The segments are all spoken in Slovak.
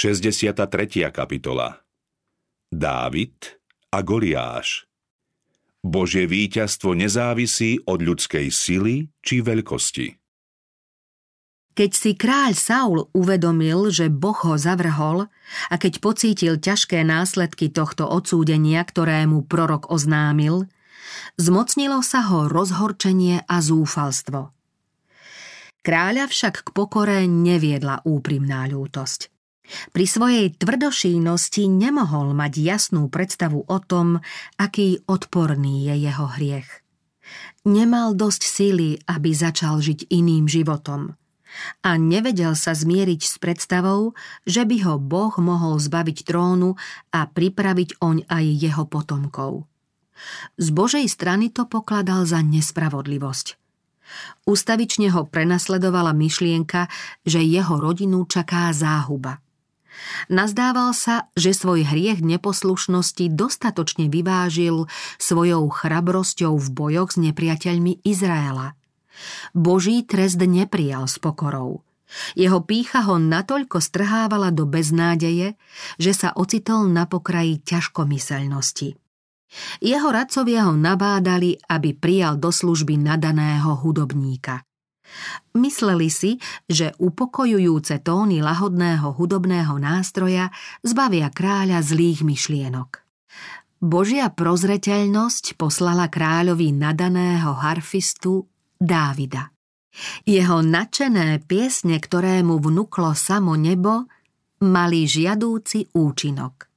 63. kapitola Dávid a Goliáš Božie víťazstvo nezávisí od ľudskej sily či veľkosti. Keď si kráľ Saul uvedomil, že Boh ho zavrhol a keď pocítil ťažké následky tohto odsúdenia, ktorému prorok oznámil, zmocnilo sa ho rozhorčenie a zúfalstvo. Kráľa však k pokore neviedla úprimná ľútosť. Pri svojej tvrdošínosti nemohol mať jasnú predstavu o tom, aký odporný je jeho hriech. Nemal dosť síly, aby začal žiť iným životom. A nevedel sa zmieriť s predstavou, že by ho Boh mohol zbaviť trónu a pripraviť oň aj jeho potomkov. Z Božej strany to pokladal za nespravodlivosť. Ustavične ho prenasledovala myšlienka, že jeho rodinu čaká záhuba – Nazdával sa, že svoj hriech neposlušnosti dostatočne vyvážil svojou chrabrosťou v bojoch s nepriateľmi Izraela. Boží trest neprijal s pokorou. Jeho pícha ho natoľko strhávala do beznádeje, že sa ocitol na pokraji ťažkomyselnosti. Jeho radcovia ho nabádali, aby prijal do služby nadaného hudobníka. Mysleli si, že upokojujúce tóny lahodného hudobného nástroja zbavia kráľa zlých myšlienok. Božia prozreteľnosť poslala kráľovi nadaného harfistu Dávida. Jeho nadšené piesne, ktorému vnúklo samo nebo, mali žiadúci účinok.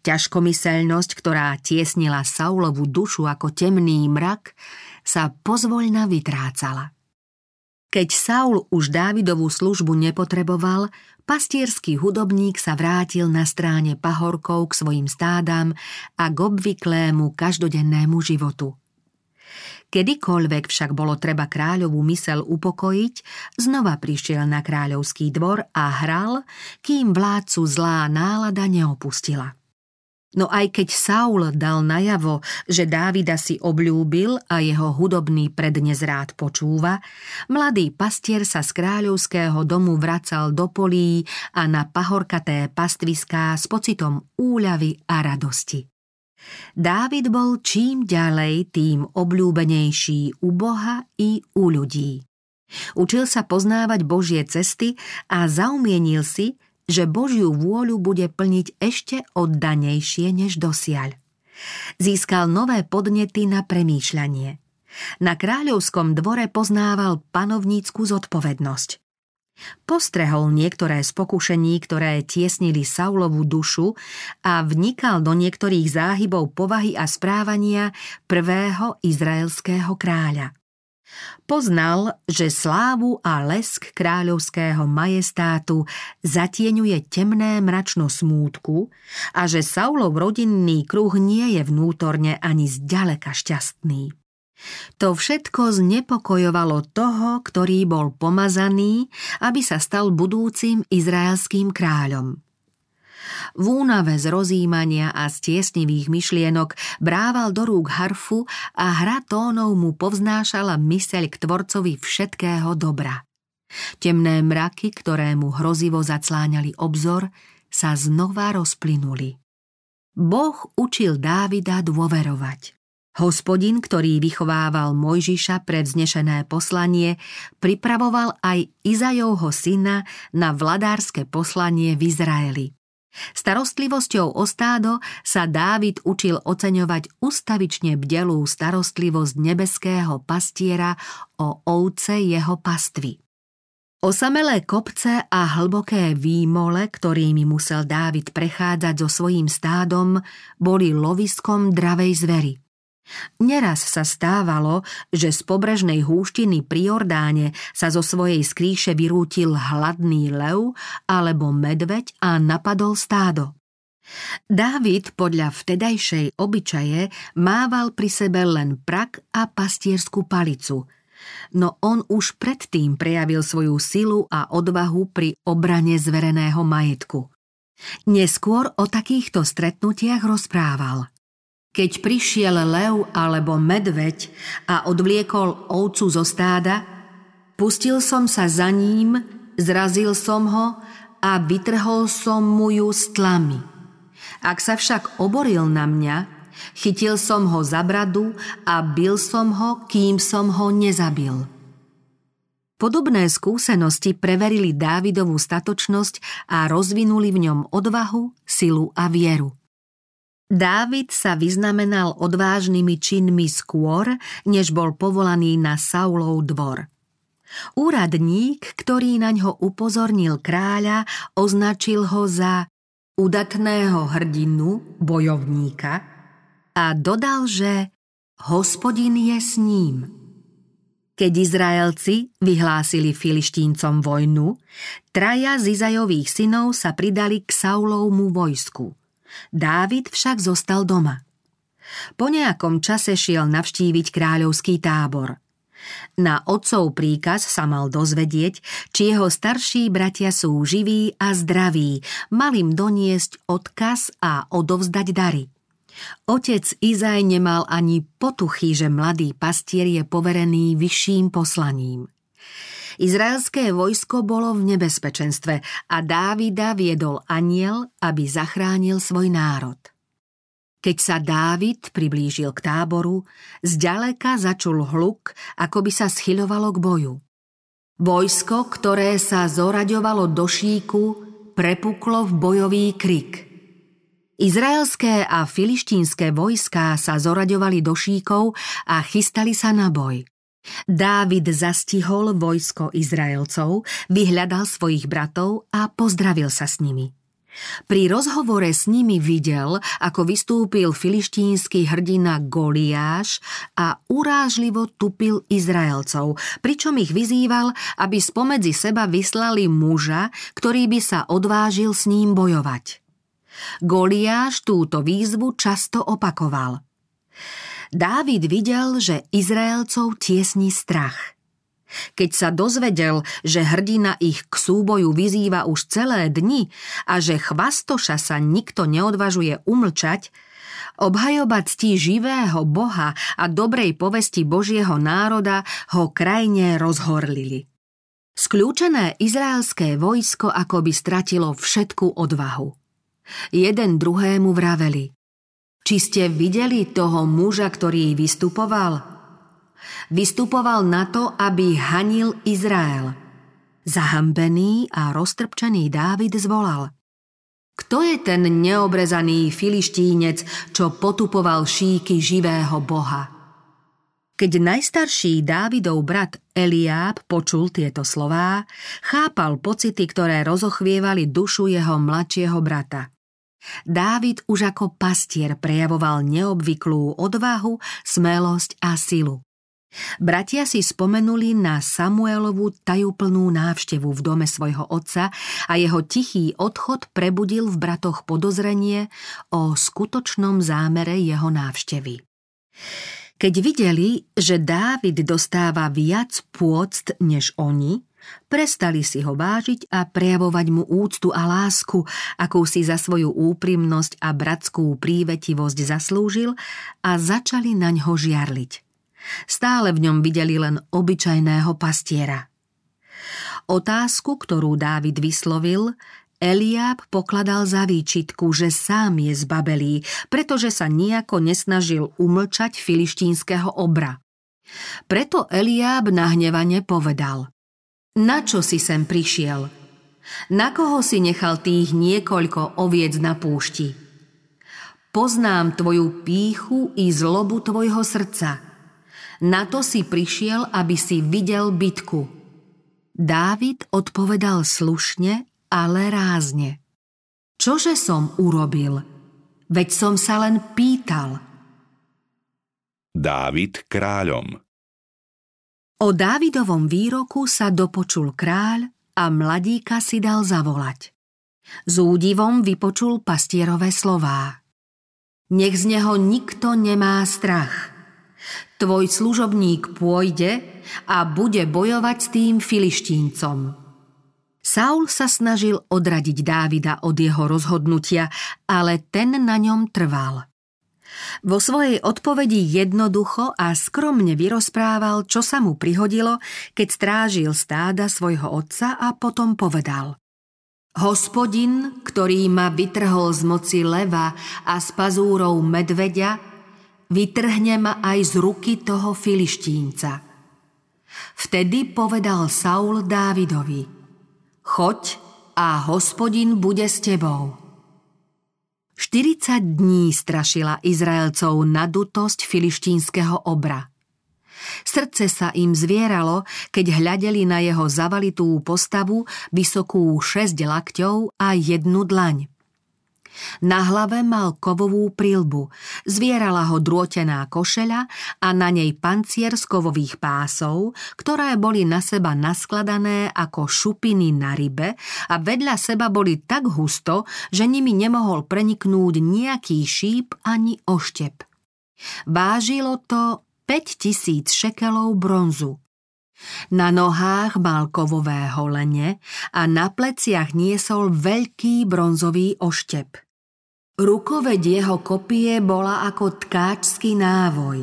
Ťažkomyselnosť, ktorá tiesnila Saulovu dušu ako temný mrak, sa pozvoľna vytrácala. Keď Saul už Dávidovú službu nepotreboval, pastierský hudobník sa vrátil na stráne pahorkov k svojim stádam a k obvyklému každodennému životu. Kedykoľvek však bolo treba kráľovú mysel upokojiť, znova prišiel na kráľovský dvor a hral, kým vládcu zlá nálada neopustila. No aj keď Saul dal najavo, že Dávida si obľúbil a jeho hudobný prednes rád počúva, mladý pastier sa z kráľovského domu vracal do polí a na pahorkaté pastviská s pocitom úľavy a radosti. Dávid bol čím ďalej tým obľúbenejší u Boha i u ľudí. Učil sa poznávať Božie cesty a zaumienil si, že Božiu vôľu bude plniť ešte oddanejšie než dosiaľ. Získal nové podnety na premýšľanie. Na kráľovskom dvore poznával panovnícku zodpovednosť. Postrehol niektoré z pokušení, ktoré tiesnili Saulovú dušu a vnikal do niektorých záhybov povahy a správania prvého izraelského kráľa. Poznal, že slávu a lesk kráľovského majestátu zatieňuje temné mračno smútku a že Saulov rodinný kruh nie je vnútorne ani zďaleka šťastný. To všetko znepokojovalo toho, ktorý bol pomazaný, aby sa stal budúcim izraelským kráľom. V únave z rozímania a z tiesnivých myšlienok brával do rúk harfu a hra tónov mu povznášala myseľ k tvorcovi všetkého dobra. Temné mraky, ktoré mu hrozivo zacláňali obzor, sa znova rozplynuli. Boh učil Dávida dôverovať. Hospodin, ktorý vychovával Mojžiša pre vznešené poslanie, pripravoval aj Izajovho syna na vladárske poslanie v Izraeli. Starostlivosťou o stádo sa Dávid učil oceňovať ustavične bdelú starostlivosť nebeského pastiera o ovce jeho pastvy. Osamelé kopce a hlboké výmole, ktorými musel Dávid prechádzať so svojím stádom, boli loviskom dravej zvery – Neraz sa stávalo, že z pobrežnej húštiny pri Jordáne sa zo svojej skríše vyrútil hladný lev alebo medveď a napadol stádo. Dávid podľa vtedajšej obyčaje mával pri sebe len prak a pastierskú palicu, no on už predtým prejavil svoju silu a odvahu pri obrane zvereného majetku. Neskôr o takýchto stretnutiach rozprával – keď prišiel lev alebo medveď a odvliekol ovcu zo stáda, pustil som sa za ním, zrazil som ho a vytrhol som mu ju s tlami. Ak sa však oboril na mňa, chytil som ho za bradu a bil som ho, kým som ho nezabil. Podobné skúsenosti preverili Dávidovú statočnosť a rozvinuli v ňom odvahu, silu a vieru. Dávid sa vyznamenal odvážnymi činmi skôr, než bol povolaný na Saulov dvor. Úradník, ktorý na ňo upozornil kráľa, označil ho za udatného hrdinu, bojovníka a dodal, že hospodin je s ním. Keď Izraelci vyhlásili filištíncom vojnu, traja z Izajových synov sa pridali k Saulovmu vojsku. Dávid však zostal doma. Po nejakom čase šiel navštíviť kráľovský tábor – na otcov príkaz sa mal dozvedieť, či jeho starší bratia sú živí a zdraví, mal im doniesť odkaz a odovzdať dary. Otec Izaj nemal ani potuchy, že mladý pastier je poverený vyšším poslaním. Izraelské vojsko bolo v nebezpečenstve a Dávida viedol aniel, aby zachránil svoj národ. Keď sa Dávid priblížil k táboru, zďaleka začul hluk, ako by sa schyľovalo k boju. Vojsko, ktoré sa zoraďovalo do šíku, prepuklo v bojový krik. Izraelské a filištínske vojská sa zoraďovali do šíkov a chystali sa na boj. Dávid zastihol vojsko Izraelcov, vyhľadal svojich bratov a pozdravil sa s nimi. Pri rozhovore s nimi videl, ako vystúpil filištínsky hrdina Goliáš a urážlivo tupil Izraelcov, pričom ich vyzýval, aby spomedzi seba vyslali muža, ktorý by sa odvážil s ním bojovať. Goliáš túto výzvu často opakoval. Dávid videl, že Izraelcov tiesní strach – keď sa dozvedel, že hrdina ich k súboju vyzýva už celé dni a že chvastoša sa nikto neodvažuje umlčať, obhajoba ctí živého Boha a dobrej povesti Božieho národa ho krajne rozhorlili. Skľúčené izraelské vojsko akoby stratilo všetku odvahu. Jeden druhému vraveli. Či ste videli toho muža, ktorý vystupoval? Vystupoval na to, aby hanil Izrael. Zahambený a roztrpčený Dávid zvolal. Kto je ten neobrezaný filištínec, čo potupoval šíky živého boha? Keď najstarší Dávidov brat Eliáb počul tieto slová, chápal pocity, ktoré rozochvievali dušu jeho mladšieho brata. Dávid už ako pastier prejavoval neobvyklú odvahu, smelosť a silu. Bratia si spomenuli na Samuelovú tajúplnú návštevu v dome svojho otca a jeho tichý odchod prebudil v bratoch podozrenie o skutočnom zámere jeho návštevy. Keď videli, že Dávid dostáva viac pôct než oni, prestali si ho vážiť a prejavovať mu úctu a lásku, akú si za svoju úprimnosť a bratskú prívetivosť zaslúžil a začali na ňo žiarliť. Stále v ňom videli len obyčajného pastiera. Otázku, ktorú Dávid vyslovil, Eliáb pokladal za výčitku, že sám je zbabelý, pretože sa nejako nesnažil umlčať filištínskeho obra. Preto Eliáb nahnevane povedal Na čo si sem prišiel? Na koho si nechal tých niekoľko oviec na púšti? Poznám tvoju píchu i zlobu tvojho srdca – na to si prišiel, aby si videl bitku. Dávid odpovedal slušne, ale rázne. Čože som urobil? Veď som sa len pýtal. Dávid kráľom O Dávidovom výroku sa dopočul kráľ a mladíka si dal zavolať. S údivom vypočul pastierové slová. Nech z neho nikto nemá strach – Tvoj služobník pôjde a bude bojovať s tým filištíncom. Saul sa snažil odradiť Dávida od jeho rozhodnutia, ale ten na ňom trval. Vo svojej odpovedi jednoducho a skromne vyrozprával, čo sa mu prihodilo, keď strážil stáda svojho otca a potom povedal. Hospodin, ktorý ma vytrhol z moci leva a z pazúrov medveďa, vytrhne ma aj z ruky toho filištínca. Vtedy povedal Saul Dávidovi, choď a hospodin bude s tebou. 40 dní strašila Izraelcov nadutosť filištínskeho obra – Srdce sa im zvieralo, keď hľadeli na jeho zavalitú postavu, vysokú šesť lakťov a jednu dlaň. Na hlave mal kovovú prilbu, zvierala ho drôtená košeľa a na nej pancier z kovových pásov, ktoré boli na seba naskladané ako šupiny na rybe a vedľa seba boli tak husto, že nimi nemohol preniknúť nejaký šíp ani oštep. Vážilo to 5000 šekelov bronzu. Na nohách mal kovové holene a na pleciach niesol veľký bronzový oštep. Rukoveď jeho kopie bola ako tkáčský návoj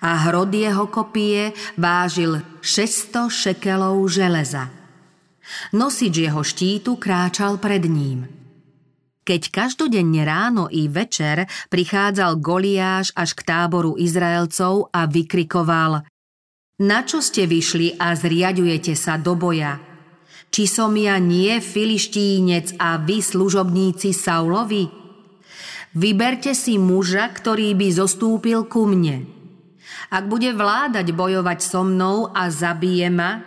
a hrod jeho kopie vážil 600 šekelov železa. Nosič jeho štítu kráčal pred ním – keď každodenne ráno i večer prichádzal Goliáš až k táboru Izraelcov a vykrikoval Na čo ste vyšli a zriadujete sa do boja? Či som ja nie filištínec a vy služobníci Saulovi? Vyberte si muža, ktorý by zostúpil ku mne. Ak bude vládať bojovať so mnou a zabije ma,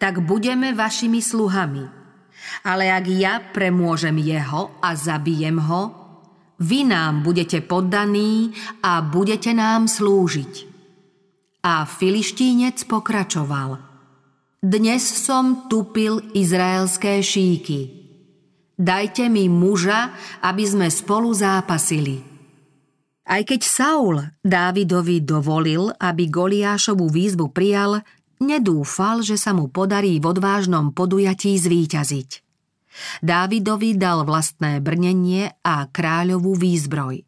tak budeme vašimi sluhami. Ale ak ja premôžem jeho a zabijem ho, vy nám budete poddaní a budete nám slúžiť. A filištínec pokračoval. Dnes som tupil izraelské šíky. Dajte mi muža, aby sme spolu zápasili. Aj keď Saul Dávidovi dovolil, aby Goliášovú výzvu prijal, Nedúfal, že sa mu podarí v odvážnom podujatí zvíťaziť. Dávidovi dal vlastné brnenie a kráľovú výzbroj.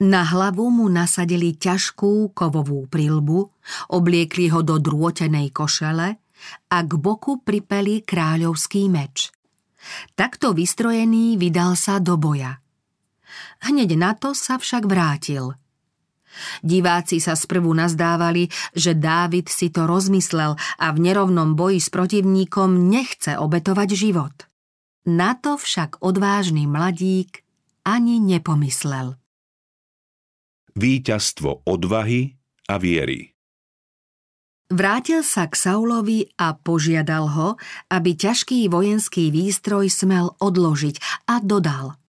Na hlavu mu nasadili ťažkú kovovú prilbu, obliekli ho do drôtenej košele a k boku pripeli kráľovský meč. Takto vystrojený vydal sa do boja. Hneď na to sa však vrátil – Diváci sa sprvu nazdávali, že Dávid si to rozmyslel a v nerovnom boji s protivníkom nechce obetovať život. Na to však odvážny mladík ani nepomyslel. Výťazstvo odvahy a viery Vrátil sa k Saulovi a požiadal ho, aby ťažký vojenský výstroj smel odložiť a dodal –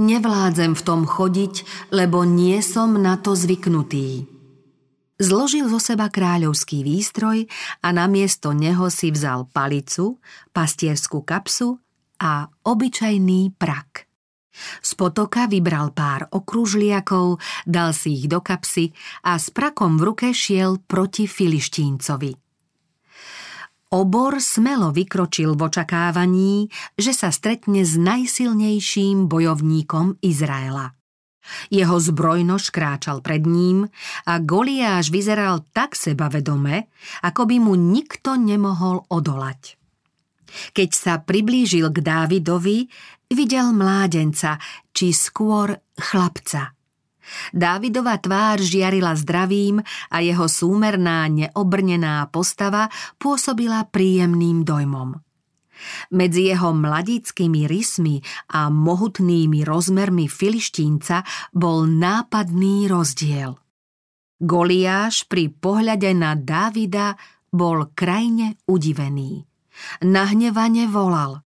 Nevládzem v tom chodiť, lebo nie som na to zvyknutý. Zložil zo seba kráľovský výstroj a namiesto neho si vzal palicu, pastierskú kapsu a obyčajný prak. Z potoka vybral pár okružliakov, dal si ich do kapsy a s prakom v ruke šiel proti Filištíncovi. Obor smelo vykročil v očakávaní, že sa stretne s najsilnejším bojovníkom Izraela. Jeho zbrojnož kráčal pred ním a Goliáš vyzeral tak sebavedome, ako by mu nikto nemohol odolať. Keď sa priblížil k Dávidovi, videl mládenca, či skôr chlapca – Dávidova tvár žiarila zdravím a jeho súmerná, neobrnená postava pôsobila príjemným dojmom. Medzi jeho mladíckými rysmi a mohutnými rozmermi filištínca bol nápadný rozdiel. Goliáš pri pohľade na Dávida bol krajne udivený. Nahnevane volal.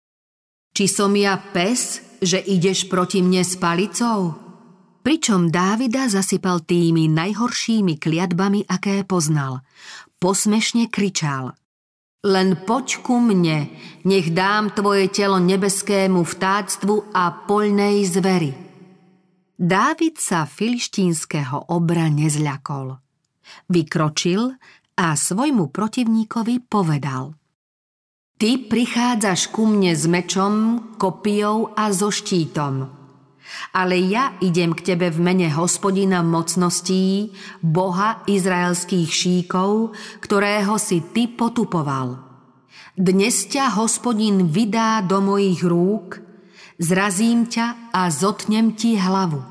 Či som ja pes, že ideš proti mne s palicou? Pričom Dávida zasypal tými najhoršími kliatbami, aké poznal. Posmešne kričal. Len poď ku mne, nech dám tvoje telo nebeskému vtáctvu a poľnej zveri. Dávid sa filištínskeho obra nezľakol. Vykročil a svojmu protivníkovi povedal. Ty prichádzaš ku mne s mečom, kopijou a so štítom – ale ja idem k tebe v mene hospodina mocností, Boha izraelských šíkov, ktorého si ty potupoval. Dnes ťa, hospodin, vydá do mojich rúk, zrazím ťa a zotnem ti hlavu.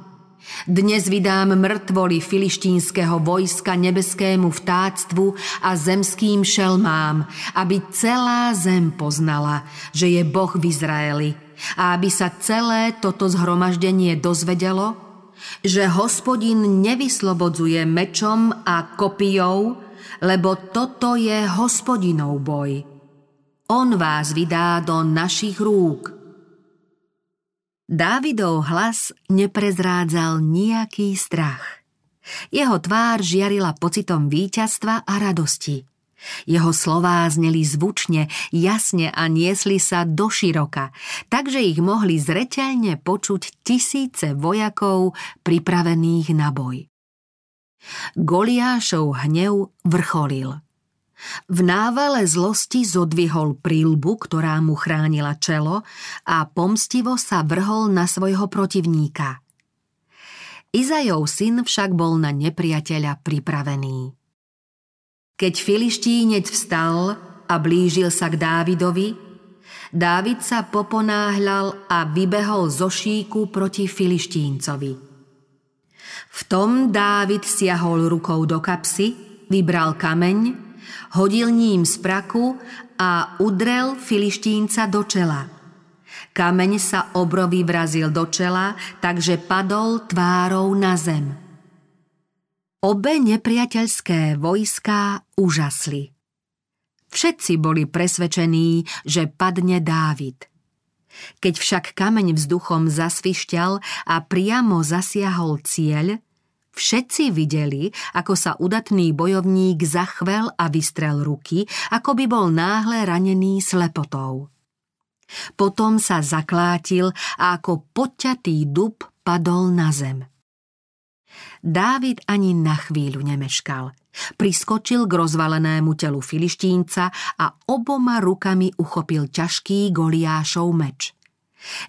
Dnes vydám mŕtvoli filištínskeho vojska nebeskému vtáctvu a zemským šelmám, aby celá zem poznala, že je Boh v Izraeli a aby sa celé toto zhromaždenie dozvedelo, že hospodin nevyslobodzuje mečom a kopijou, lebo toto je hospodinov boj. On vás vydá do našich rúk – Dávidov hlas neprezrádzal nejaký strach. Jeho tvár žiarila pocitom víťazstva a radosti. Jeho slová zneli zvučne, jasne a niesli sa do široka, takže ich mohli zreteľne počuť tisíce vojakov pripravených na boj. Goliášov hnev vrcholil – v návale zlosti zodvihol prílbu, ktorá mu chránila čelo a pomstivo sa vrhol na svojho protivníka. Izajov syn však bol na nepriateľa pripravený. Keď filištínec vstal a blížil sa k Dávidovi, Dávid sa poponáhľal a vybehol zo šíku proti filištíncovi. V tom Dávid siahol rukou do kapsy, vybral kameň hodil ním z praku a udrel filištínca do čela. Kameň sa obrovy vrazil do čela, takže padol tvárou na zem. Obe nepriateľské vojská užasli. Všetci boli presvedčení, že padne Dávid. Keď však kameň vzduchom zasvišťal a priamo zasiahol cieľ, Všetci videli, ako sa udatný bojovník zachvel a vystrel ruky, ako by bol náhle ranený slepotou. Potom sa zaklátil a ako poťatý dub padol na zem. Dávid ani na chvíľu nemeškal. Priskočil k rozvalenému telu filištínca a oboma rukami uchopil ťažký Goliášov meč –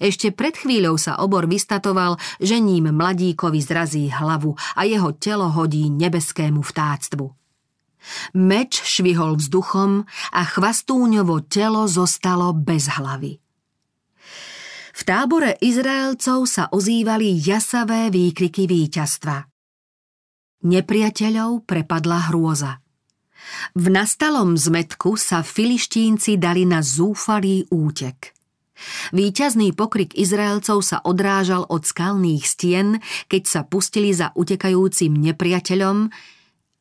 ešte pred chvíľou sa obor vystatoval, že ním mladíkovi zrazí hlavu a jeho telo hodí nebeskému vtáctvu. Meč švihol vzduchom a chvastúňovo telo zostalo bez hlavy. V tábore Izraelcov sa ozývali jasavé výkriky víťazstva. Nepriateľov prepadla hrôza. V nastalom zmetku sa filištínci dali na zúfalý útek – Výťazný pokrik Izraelcov sa odrážal od skalných stien, keď sa pustili za utekajúcim nepriateľom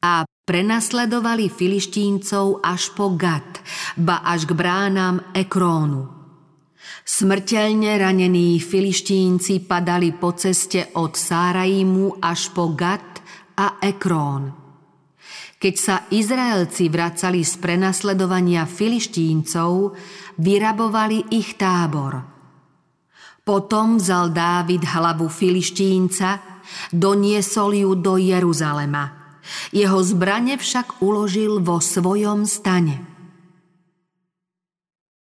a prenasledovali filištíncov až po Gat, ba až k bránam Ekrónu. Smrteľne ranení filištínci padali po ceste od Sáraimu až po Gat a Ekrón. Keď sa Izraelci vracali z prenasledovania filištíncov, vyrabovali ich tábor. Potom vzal Dávid hlavu filištínca, doniesol ju do Jeruzalema. Jeho zbrane však uložil vo svojom stane.